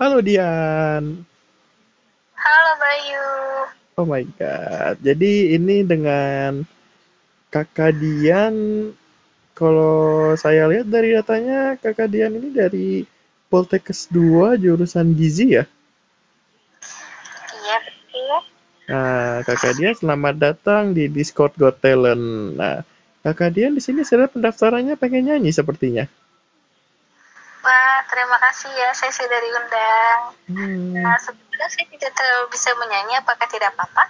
Halo Dian. Halo Bayu. Oh my god. Jadi ini dengan Kakak Dian kalau saya lihat dari datanya Kakak Dian ini dari Poltekkes 2 jurusan Gizi ya. Iya betul. Nah, Kakak Dian selamat datang di Discord Got Talent. Nah, Kakak Dian di sini lihat pendaftarannya pengen nyanyi sepertinya. Terima kasih ya, saya sudah diundang. Hmm. Nah, sebetulnya saya tidak terlalu bisa menyanyi, apakah tidak apa-apa?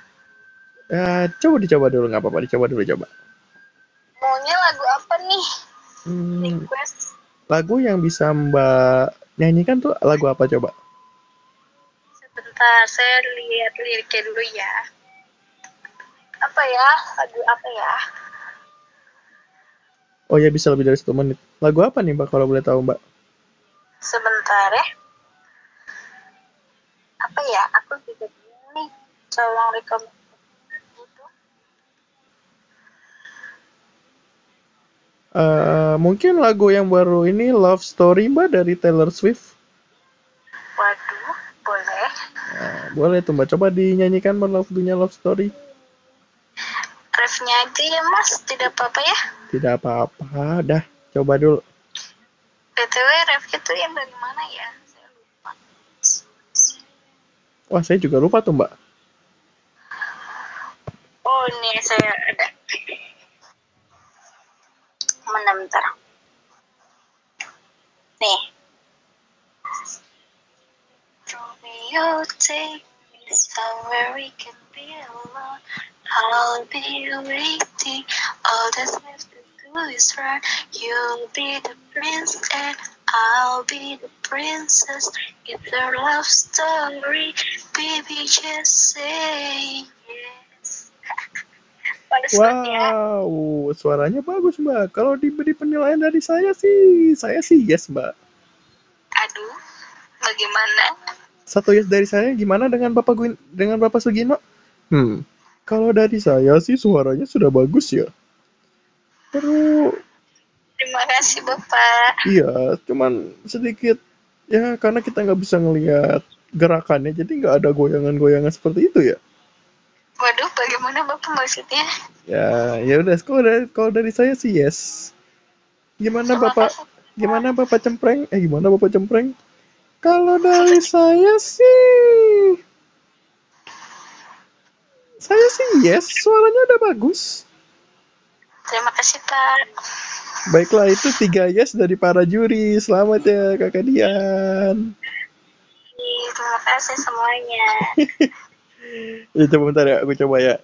Eh, coba dicoba dulu nggak apa-apa, dicoba dulu coba. Maunya lagu apa nih? Hmm, Request. lagu yang bisa Mbak nyanyikan tuh lagu apa coba? Sebentar, saya lihat liriknya dulu ya. Apa ya? Lagu apa ya? Oh ya bisa lebih dari satu menit. Lagu apa nih Mbak kalau boleh tahu Mbak? Sebentar ya. Apa ya? Aku juga bingung nih. Tolong rekomendasi gitu. Eh, mungkin lagu yang baru ini Love Story Mbak dari Taylor Swift. Waduh, boleh. Nah, boleh tuh Mbak coba dinyanyikan Mbak lagunya Love Story. Refnya aja ya mas, tidak apa-apa ya. Tidak apa-apa, dah coba dulu. BTW ref itu yang dari mana ya? Saya lupa. Wah saya juga lupa tuh Mbak. Oh ini saya ada. Bentar. Nih. Romeo, take me somewhere we can be alone. I'll be waiting. All that's left to do is run. You'll be the prince and I'll be the princess. It's a love story. Baby, just say yes. Wow, suaranya bagus Mbak. Kalau diberi penilaian dari saya sih, saya sih yes Mbak. Aduh, bagaimana? Satu yes dari saya gimana dengan Bapak Gwin, dengan Bapak Sugino? Hmm, kalau dari saya sih suaranya sudah bagus ya. Terus kasih Bapak. iya, cuman sedikit ya karena kita nggak bisa ngelihat gerakannya, jadi nggak ada goyangan-goyangan seperti itu ya. Waduh, bagaimana Bapak maksudnya? Ya, ya udah. Kalau dari kalau dari saya sih yes. Gimana Terima Bapak? Gimana Bapak Cempreng? Eh gimana Bapak Cempreng? Kalau dari saya sih, saya sih yes. Suaranya udah bagus. Terima kasih Pak. Baiklah itu tiga yes dari para juri. Selamat ya Kakak Dian. Terima kasih semuanya. Ya coba bentar ya, aku coba ya.